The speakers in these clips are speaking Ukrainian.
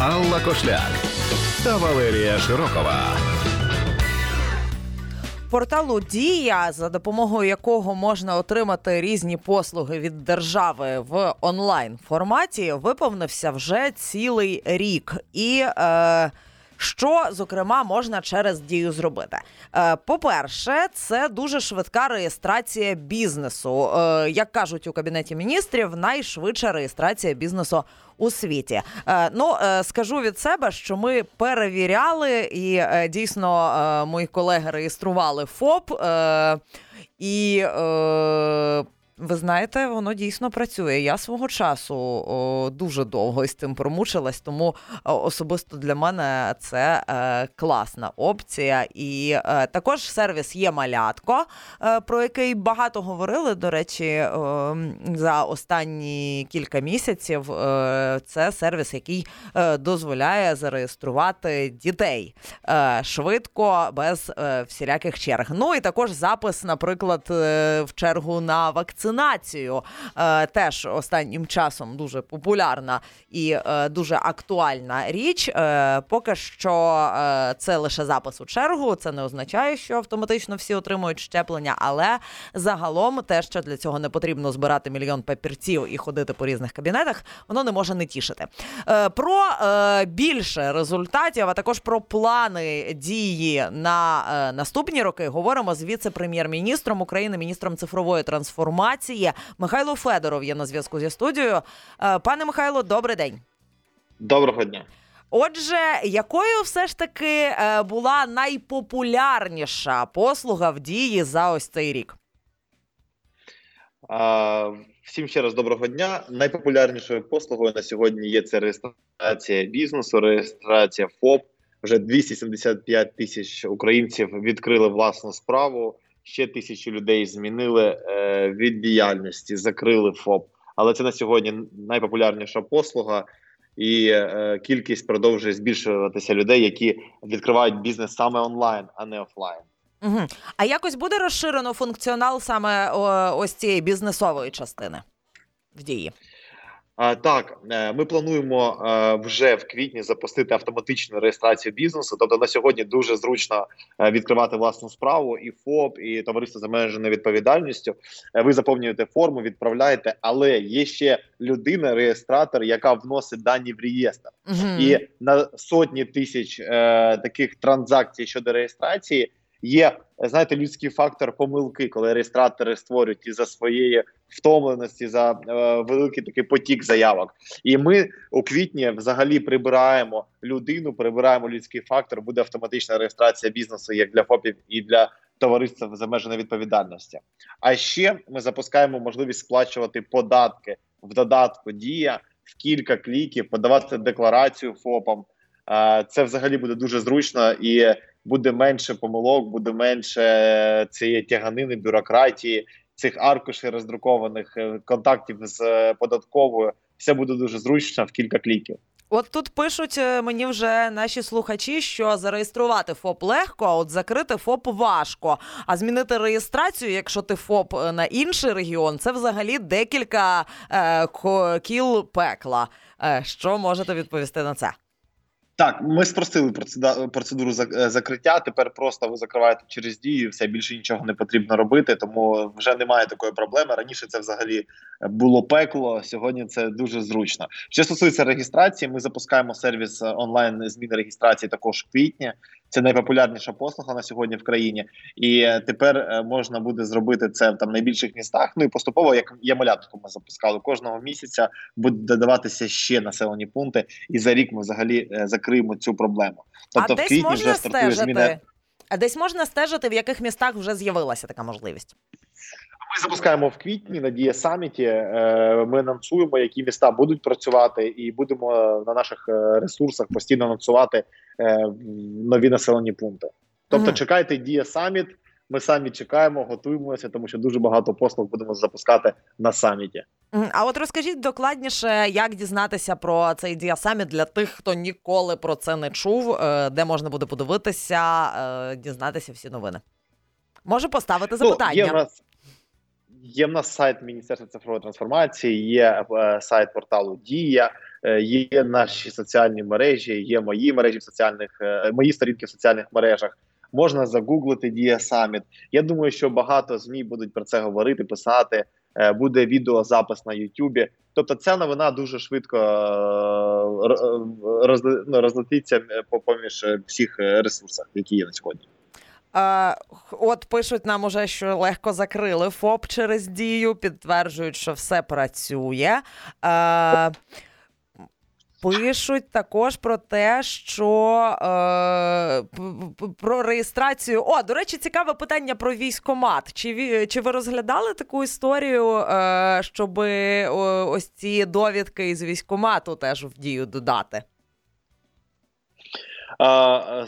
Алла Кошляк та Валерія Широкова. Порталу Дія, за допомогою якого можна отримати різні послуги від держави в онлайн форматі, виповнився вже цілий рік. І е, що зокрема можна через дію зробити? Е, по-перше, це дуже швидка реєстрація бізнесу. Е, як кажуть у кабінеті міністрів, найшвидша реєстрація бізнесу у світі. Е, ну скажу від себе, що ми перевіряли, і дійсно мої колеги реєстрували ФОП. І ви знаєте, воно дійсно працює. Я свого часу о, дуже довго із цим промучилась, тому особисто для мене це е, класна опція. І е, також сервіс є малятко, е, про який багато говорили. До речі, за останні кілька місяців. Е, це сервіс, який е, дозволяє зареєструвати дітей е, швидко, без всіляких черг. Ну і також запис, наприклад, в чергу на вакцинацію. Е, теж останнім часом дуже популярна і е, дуже актуальна річ. Е, поки що це лише запис у чергу. Це не означає, що автоматично всі отримують щеплення, але загалом те, що для цього не потрібно збирати мільйон папірців і ходити по різних кабінетах, воно не може не тішити. Про більше результатів, а також про плани дії на наступні роки говоримо з віце-прем'єр-міністром України, міністром цифрової трансформації Михайло Федоров є на зв'язку зі студією. Е, Пане Михайло, добрий день. Доброго дня. Отже, якою все ж таки е, була найпопулярніша послуга в дії за ось цей рік? А, Всім ще раз доброго дня. Найпопулярнішою послугою на сьогодні є це реєстрація бізнесу, реєстрація ФОП. Вже 275 тисяч українців відкрили власну справу. Ще тисячі людей змінили е, від діяльності, закрили ФОП. Але це на сьогодні найпопулярніша послуга, і е, кількість продовжує збільшуватися людей, які відкривають бізнес саме онлайн, а не офлайн. Угу. А якось буде розширено функціонал саме о, ось цієї бізнесової частини в дії? Так, е, ми плануємо е, вже в квітні запустити автоматичну реєстрацію бізнесу. Тобто на сьогодні дуже зручно е, відкривати власну справу і ФОП, і товариство з обмеженою відповідальністю. Ви заповнюєте форму, відправляєте, але є ще людина, реєстратор, яка вносить дані в реєстр, Угу. і на сотні тисяч е, таких транзакцій щодо реєстрації. Є знаєте людський фактор помилки, коли реєстратори створюють із за своєї втомленості за е, великий такий потік заявок. І ми у квітні взагалі прибираємо людину, прибираємо людський фактор. Буде автоматична реєстрація бізнесу як для ФОПів і для товариства з обмеженої відповідальності. А ще ми запускаємо можливість сплачувати податки в додатку Дія в кілька кліків, подавати декларацію ФОПам. Е, Це взагалі буде дуже зручно і буде менше помилок, буде менше цієї тяганини, бюрократії, цих аркушів роздрукованих е, контактів з е, податковою. Все буде дуже зручно в кілька кліків. От тут пишуть е, мені вже наші слухачі, що зареєструвати ФОП легко, а от закрити ФОП важко. А змінити реєстрацію, якщо ти ФОП е, на інший регіон, це взагалі декілька е, кіл пекла. Е, що можете відповісти на це? Так, ми спростили процедуру е, закриття. Тепер просто ви закриваєте через дію, все більше нічого не потрібно робити, тому вже немає такої проблеми. Раніше це взагалі було пекло. Сьогодні це дуже зручно. Що стосується реєстрації, ми запускаємо сервіс е, онлайн зміни реєстрації також в квітні. Це найпопулярніша послуга на сьогодні в країні, і е, тепер е, можна буде зробити це в там найбільших містах. Ну і поступово, як я малятку, ми запускали кожного місяця, буде додаватися ще населені пункти, і за рік ми взагалі е, закриємо цю проблему. Тобто а в квітні можна вже стартує стежити. зміна. А десь можна стежити, в яких містах вже з'явилася така можливість. Ми запускаємо в квітні на Дія саміті. Е, Ми анонсуємо, які міста будуть працювати, і будемо на наших е, ресурсах постійно анонсувати е, нові населені пункти. Тобто, чекайте Дія саміт. Ми самі чекаємо, готуємося, тому що дуже багато послуг будемо запускати на саміті. А от розкажіть докладніше, як дізнатися про цей діасаміт для тих, хто ніколи про це не чув, е, де можна буде подивитися, е, дізнатися всі новини. Може поставити запитання. Ну, є в нас є в нас сайт Міністерства цифрової трансформації, є е, сайт порталу Дія, є наші соціальні мережі, є мої мережі в соціальних мої сторінки в соціальних мережах. Можна загуглити Дія Саміт. Я думаю, що багато змі будуть про це говорити, писати. Е, Буде відеозапис на Ютубі. Тобто, ця новина дуже швидко е, розли- ну, розлетиться е, поміж е, всіх е, ресурсах, які є на сьогодні. А, от пишуть нам уже, що легко закрили ФОП через дію, підтверджують, що все працює. Е, Пишуть також про те, що е, про реєстрацію. О, до речі, цікаве питання про військомат. Чи чи ви розглядали таку історію, е, щоб ось ці довідки із військомату теж в дію додати?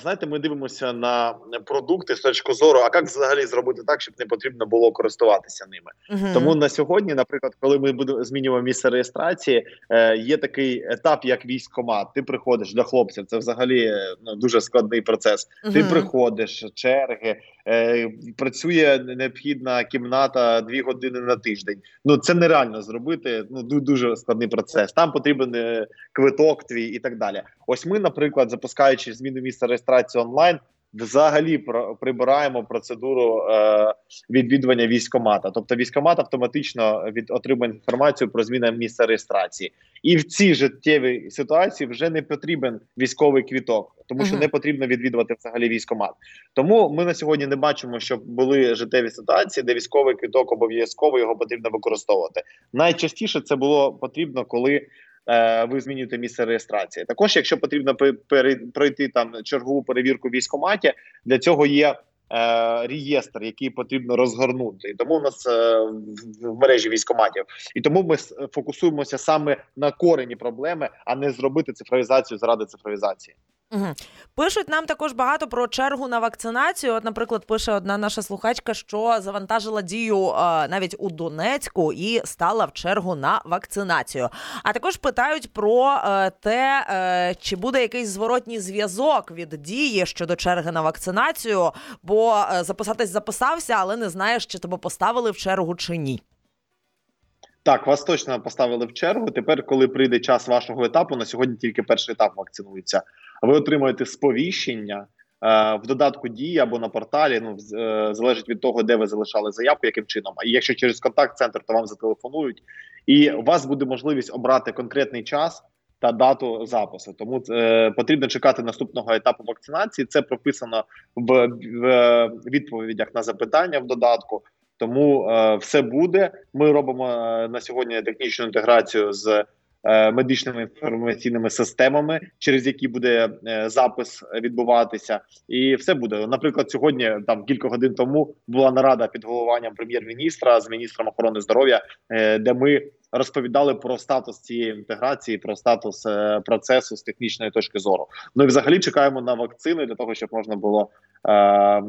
Знаєте, ми дивимося на продукти з точки зору, а як взагалі зробити так, щоб не потрібно було користуватися ними. Мгм. Тому на сьогодні, наприклад, коли ми будемо змінюємо місце реєстрації, е, є такий етап, як військкомат. Ти приходиш до хлопців. Це взагалі е, ну, дуже складний процес. Ти приходиш, черги, е, працює необхідна кімната дві години на тиждень. Ну це нереально зробити. Ну дуже складний процес. Там потрібен е, квиток твій і так далі. Ось ми, наприклад, запускаючи зміну місця реєстрації онлайн. Взагалі про- прибираємо процедуру е, відвідування військомата. Тобто військомат автоматично від отримує інформацію про зміну місця реєстрації, і в цій життєвій ситуації вже не потрібен військовий квіток, тому що Мгм. не потрібно відвідувати взагалі військомат. Тому ми на сьогодні не бачимо, щоб були життєві ситуації, де військовий квіток обов'язково його потрібно використовувати. Найчастіше це було потрібно, коли ви змінюєте місце реєстрації. Також, якщо потрібно пройти там чергову перевірку в військкоматі, для цього є. Е, реєстр, який потрібно розгорнути, тому у нас е, в мережі військоматів, і тому ми фокусуємося саме на корені проблеми, а не зробити цифровізацію заради цифровізації. Мгм. Пишуть нам також багато про чергу на вакцинацію. От, наприклад, пише одна наша слухачка, що завантажила дію е, навіть у Донецьку і стала в чергу на вакцинацію. А також питають про е, те, е, чи буде якийсь зворотній зв'язок від дії щодо черги на вакцинацію, бо е, записатись записався, але не знаєш, чи тебе поставили в чергу чи ні. Так, вас точно поставили в чергу. Тепер, коли прийде час вашого етапу, на сьогодні тільки перший етап вакцинується. Ви отримаєте сповіщення е, в додатку дії або на порталі. Ну е, залежить від того, де ви залишали заявку, яким чином. А якщо через контакт-центр, то вам зателефонують, і у вас буде можливість обрати конкретний час. Та дату запису, тому е, потрібно чекати наступного етапу вакцинації. Це прописано в, в відповідях на запитання в додатку. Тому е, все буде. Ми робимо е, на сьогодні технічну інтеграцію з е, медичними інформаційними системами, через які буде е, запис відбуватися, і все буде. Наприклад, сьогодні, там кілька годин тому, була нарада під головуванням прем'єр-міністра з міністром охорони здоров'я, е, де ми розповідали про статус цієї інтеграції, про статус е, процесу з технічної точки зору. Ну і взагалі чекаємо на вакцини для того, щоб можна було е,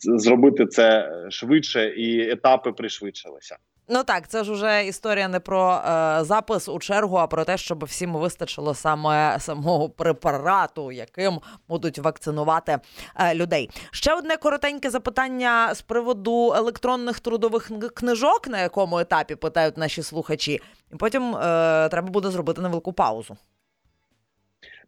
зробити це швидше і етапи пришвидшилися. Ну так, це ж уже історія не про е, запис у чергу, а про те, щоб всім вистачило саме самого препарату, яким будуть вакцинувати е, людей. Ще одне коротеньке запитання з приводу електронних трудових книжок, на якому етапі питають наші слухачі, і потім е, треба буде зробити невелику паузу.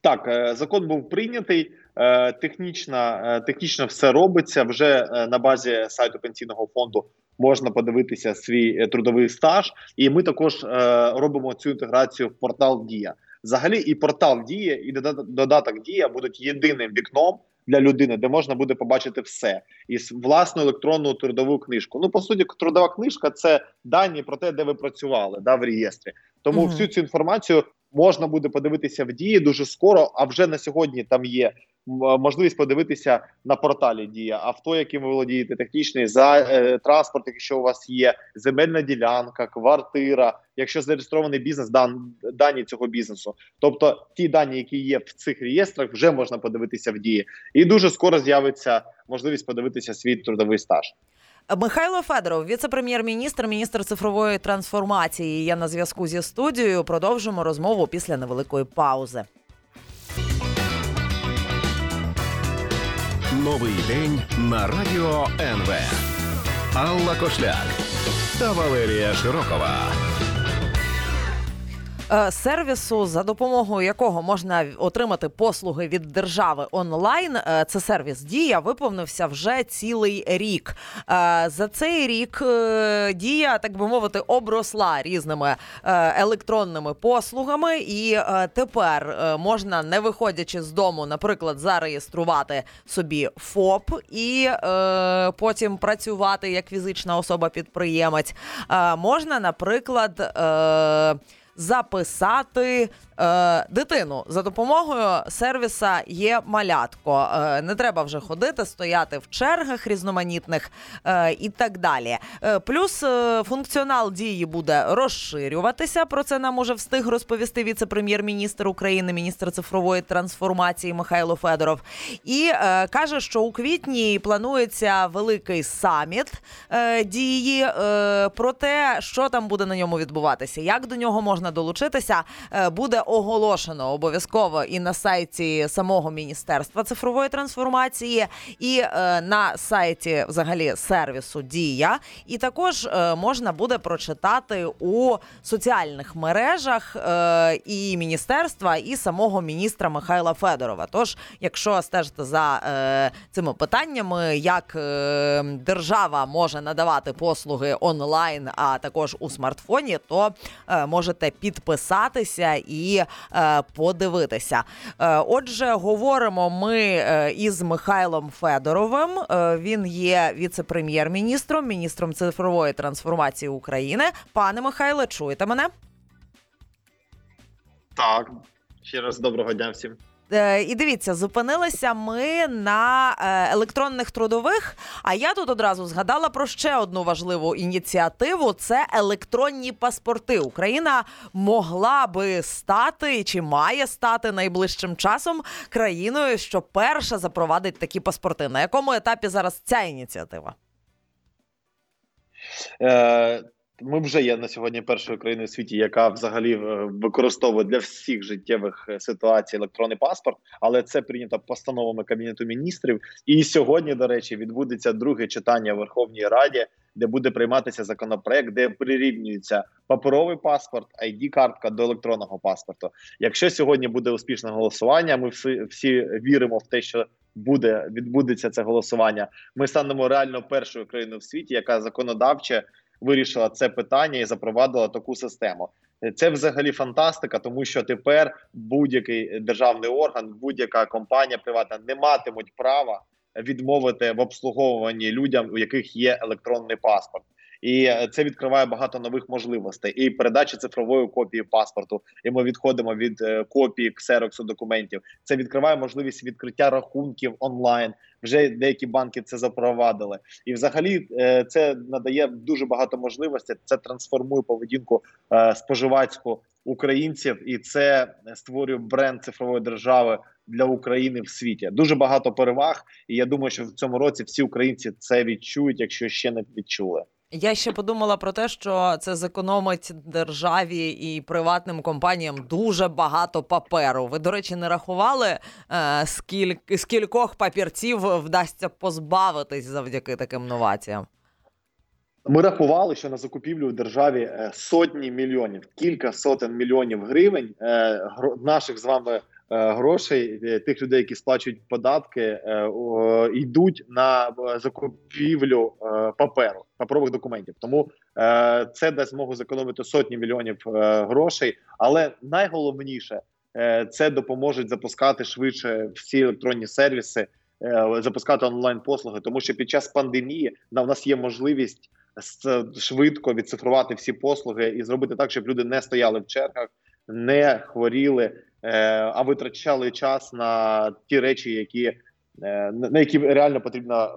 Так, е, закон був прийнятий. е, Технічно, е, технічно все робиться вже на базі сайту пенсійного фонду. Можна подивитися свій е, трудовий стаж, і ми також е, робимо цю інтеграцію в портал Дія. Взагалі, і портал Дія, і додаток Дія будуть єдиним вікном для людини, де можна буде побачити все і власну електронну трудову книжку. Ну по суті, трудова книжка це дані про те, де ви працювали, да, в реєстрі. Тому Мгм. всю цю інформацію можна буде подивитися в дії дуже скоро. А вже на сьогодні там є можливість подивитися на порталі Дія авто, яким ви володієте, технічний за е, транспорт, якщо у вас є земельна ділянка, квартира, якщо зареєстрований бізнес, дан, дані цього бізнесу. Тобто ті дані, які є в цих реєстрах, вже можна подивитися в дії. І дуже скоро з'явиться можливість подивитися свій трудовий стаж. Михайло Федоров, віце-прем'єр-міністр, міністр цифрової трансформації. Я на зв'язку зі студією. Продовжимо розмову після невеликої паузи. Новий день на радіо НВ. Алла Кошляк та Валерія Широкова. Е, сервісу, за допомогою якого можна отримати послуги від держави онлайн. е, Це сервіс Дія виповнився вже цілий рік. Е, За цей рік дія, так би мовити, обросла різними електронними послугами, і тепер можна, не виходячи з дому, наприклад, зареєструвати собі ФОП і потім працювати як фізична особа-підприємець. Можна, наприклад. Записати е, дитину за допомогою сервіса є малятко. Е, не треба вже ходити, стояти в чергах різноманітних е, і так далі. Е, плюс е, функціонал дії буде розширюватися. Про це нам уже встиг розповісти віце-прем'єр-міністр України, міністр цифрової трансформації Михайло Федоров. І е, каже, що у квітні планується великий саміт е, дії е, про те, що там буде на ньому відбуватися, як до нього можна долучитися, е, буде оголошено обов'язково і на сайті самого міністерства цифрової трансформації, і е, на сайті взагалі сервісу Дія. І також е, можна буде прочитати у соціальних мережах і міністерства, і самого міністра Михайла Федорова. Тож, якщо стежите за цими питаннями, як держава може надавати послуги онлайн, а також у смартфоні, то можете підписатися і е, подивитися. Е, отже, говоримо ми е, із Михайлом Федоровим. Е, він є віце-прем'єр-міністром, міністром цифрової трансформації України. Пане Михайле, чуєте мене? Так, ще раз доброго дня всім. Е, І дивіться, зупинилися ми на е, електронних трудових. А я тут одразу згадала про ще одну важливу ініціативу: це електронні паспорти. Україна могла би стати чи має стати найближчим часом країною, що перша запровадить такі паспорти. На якому етапі зараз ця ініціатива? Ми вже є на сьогодні першою країною в світі, яка взагалі е, використовує для всіх життєвих е, ситуацій електронний паспорт, але це прийнято постановами кабінету міністрів. І сьогодні, до речі, відбудеться друге читання в Верховній Раді, де буде прийматися законопроект, де прирівнюється паперовий паспорт, id картка до електронного паспорту. Якщо сьогодні буде успішне голосування, ми всі, всі віримо в те, що буде відбудеться це голосування. Ми станемо реально першою країною в світі, яка законодавче вирішила це питання і запровадила таку систему. Це взагалі фантастика, тому що тепер будь-який державний орган, будь-яка компанія приватна не матимуть права відмовити в обслуговуванні людям, у яких є електронний паспорт. І е, це відкриває багато нових можливостей. І передача цифрової копії паспорту. І ми відходимо від е, копії ксероксу документів. Це відкриває можливість відкриття рахунків онлайн. Вже деякі банки це запровадили, і взагалі е, це надає дуже багато можливостей. Це трансформує поведінку споживацьку українців, і це створює бренд цифрової держави для України в світі. Дуже багато переваг. І я думаю, що в цьому році всі українці це відчують, якщо ще не відчули. Я ще подумала про те, що це зекономить державі і приватним компаніям дуже багато паперу. Ви, до речі, не рахували, е, скільки скількох папірців вдасться позбавитись завдяки таким новаціям? Ми рахували, що на закупівлю в державі е, сотні мільйонів, кілька сотень мільйонів гривень е, наших з вами грошей, е, тих людей, які сплачують податки, е, йдуть на е, закупівлю е, паперу, паперових документів. Тому е, це дасть змогу зекономити сотні мільйонів е, грошей. Але найголовніше е, це допоможе запускати швидше всі електронні сервіси, е, запускати онлайн послуги, тому що під час пандемії на нас є можливість швидко відцифрувати всі послуги і зробити так, щоб люди не стояли в чергах, не хворіли, е, а витрачали час на ті речі, які е, на які реально потрібно е,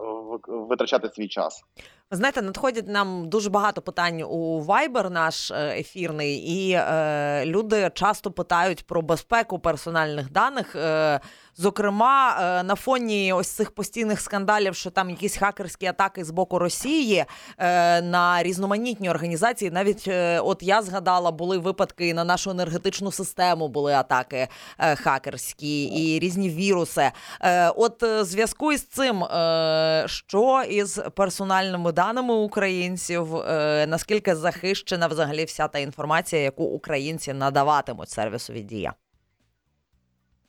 витрачати свій час. Ви знаєте, надходять нам дуже багато питань у Viber наш е, ефірний, і е, люди часто питають про безпеку персональних даних. Е, зокрема, е, на фоні ось цих постійних скандалів, що там якісь хакерські атаки з боку Росії е, на різноманітні організації. Навіть е, от я згадала, були випадки на нашу енергетичну систему, були атаки е, хакерські і різні віруси. Е, от зв'язку із цим, що із персональними даними українців, е, наскільки захищена взагалі вся та інформація, яку українці надаватимуть сервісові дія?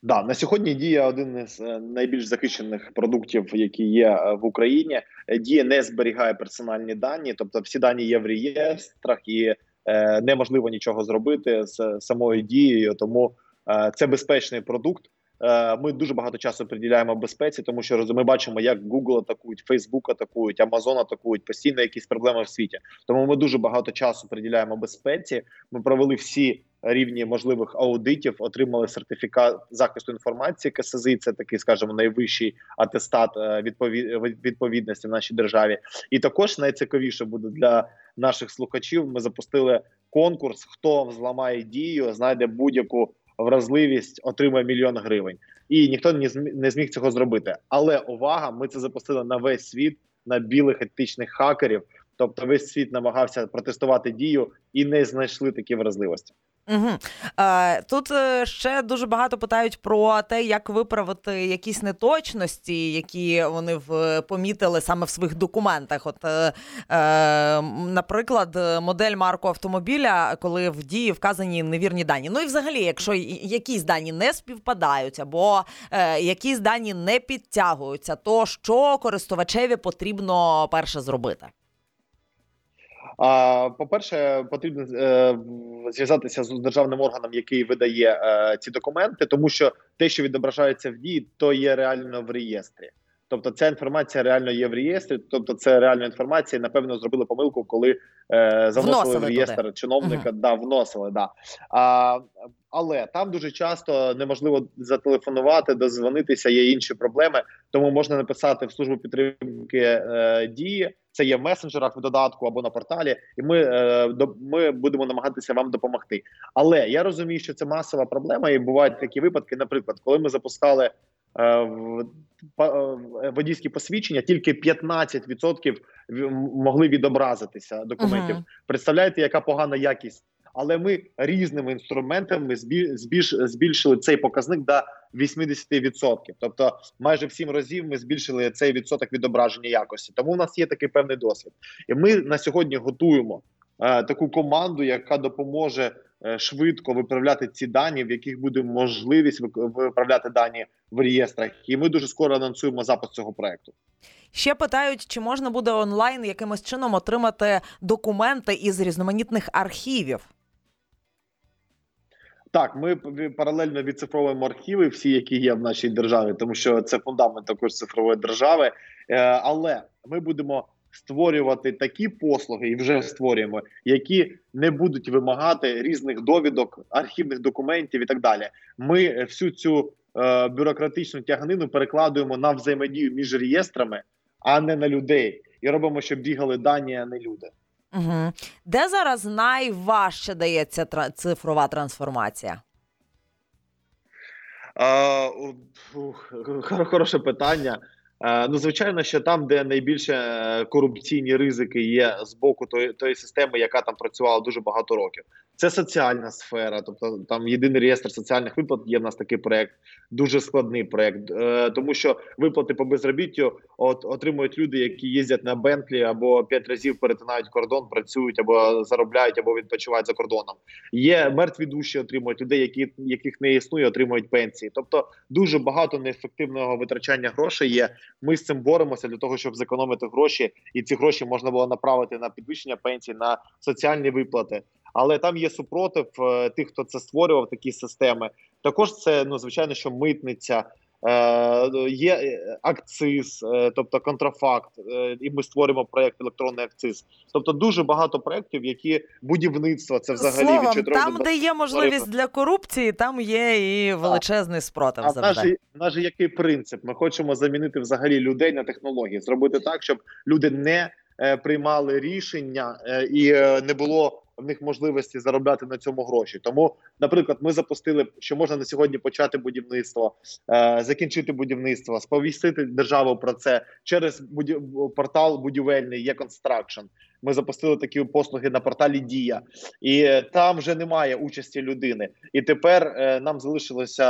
Да, на сьогодні дія один із е, найбільш захищених продуктів, які є е, в Україні. Дія не зберігає персональні дані, тобто всі дані є в реєстрах, і е, неможливо нічого зробити з самою дією. Тому е, це безпечний продукт. Е, ми дуже багато часу приділяємо безпеці, тому що ми бачимо, як Google атакують, Facebook атакують, Amazon атакують, постійно якісь проблеми в світі. Тому ми дуже багато часу приділяємо безпеці. Ми провели всі рівні можливих аудитів, отримали сертифікат захисту інформації. КСЗІ це такий, скажімо, найвищий атестат е, відповідності в нашій державі. І також найцікавіше буде для наших слухачів. Ми запустили конкурс. Хто зламає дію, знайде будь-яку вразливість, отримає мільйон гривень. І ніхто не змі- не зміг цього зробити. Але увага, ми це запустили на весь світ на білих етичних хакерів. Тобто весь світ намагався протестувати дію і не знайшли такі вразливості. Угу. Е, тут ще дуже багато питають про те, як виправити якісь неточності, які вони в, помітили саме в своїх документах. От, е, е, наприклад, модель марку автомобіля, коли в дії вказані невірні дані. Ну і взагалі, якщо якісь дані не співпадають, або е, якісь дані не підтягуються, то що користувачеві потрібно перше зробити? А по-перше, потрібно е, зв'язатися з державним органом, який видає е, ці документи, тому що те, що відображається в дії, то є реально в реєстрі. Тобто, ця інформація реально є в реєстрі. Тобто, це реальна інформація. і, Напевно, зробили помилку, коли е, заносили Вносили в реєстр чиновника. Да, вносили. Да. А, але там дуже часто неможливо зателефонувати, дозвонитися. Є інші проблеми. Тому можна написати в службу підтримки е, дії. Це є в месенджерах в додатку або на порталі, і ми, е, до, ми будемо намагатися вам допомогти. Але я розумію, що це масова проблема, і бувають такі випадки. Наприклад, коли ми запускали е, в, е, водійські посвідчення, тільки 15% в- могли відобразитися документів. Мгм. Представляєте, яка погана якість? Але ми різними інструментами збі- збільш, збільшили цей показник до 80%. Тобто, майже в 7 разів ми збільшили цей відсоток відображення якості. Тому в нас є такий певний досвід. І ми на сьогодні готуємо е, таку команду, яка допоможе е, швидко виправляти ці дані, в яких буде можливість виправляти дані в реєстрах. І ми дуже скоро анонсуємо запуск цього проекту. Ще питають, чи можна буде онлайн якимось чином отримати документи із різноманітних архівів. Так, ми паралельно відцифровуємо архіви, всі, які є в нашій державі, тому що це фундамент також цифрової держави. Е, але ми будемо створювати такі послуги, і вже створюємо, які не будуть вимагати різних довідок, архівних документів і так далі. Ми всю цю е, бюрократичну тяганину перекладуємо на взаємодію між реєстрами, а не на людей, і робимо, щоб бігали дані, а не люди. Угу. Де зараз найважче дається цифрова трансформація? А, ух, хороше питання. Е, Ну, звичайно, що там, де найбільше е, корупційні ризики є з боку тої, тої системи, яка там працювала дуже багато років. Це соціальна сфера, тобто там єдиний реєстр соціальних виплат. Є в нас такий проект, дуже складний проект, е, тому що виплати по безробіттю от отримують люди, які їздять на Бентлі або п'ять разів перетинають кордон, працюють або заробляють, або відпочивають за кордоном. Є мертві душі, отримують людей, які яких не існує, отримують пенсії. Тобто дуже багато неефективного витрачання грошей є. Ми з цим боремося для того, щоб зекономити гроші, і ці гроші можна було направити на підвищення пенсій, на соціальні виплати. Але там є супротив е, тих, хто це створював, такі системи. Також це ну звичайно, що митниця. Е, є е, акциз, е, тобто контрафакт, е, і ми створимо проєкт електронний акциз. Тобто дуже багато проєктів, які будівництво це взагалі від Словом, 4 там, до де є можливість для корупції, там є і величезний спротив А нас же який принцип? Ми хочемо замінити взагалі людей на технології, зробити так, щоб люди не приймали рішення і не було в них можливості заробляти на цьому гроші. Тому, наприклад, ми запустили, що можна на сьогодні почати будівництво, е, закінчити будівництво, сповістити державу про це через будів... портал будівельний є Construction. Ми запустили такі послуги на порталі Дія, і там вже немає участі людини. І тепер е, нам залишилося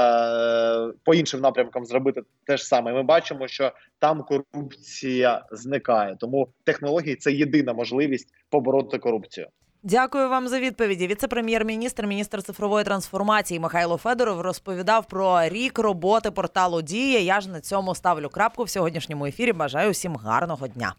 е, по іншим напрямкам зробити те ж саме. Ми бачимо, що там корупція зникає. Тому технології це єдина можливість побороти корупцію. Дякую вам за відповіді. Віце-прем'єр-міністр, міністр цифрової трансформації Михайло Федоров розповідав про рік роботи порталу Дія. Я ж на цьому ставлю крапку в сьогоднішньому ефірі. Бажаю всім гарного дня.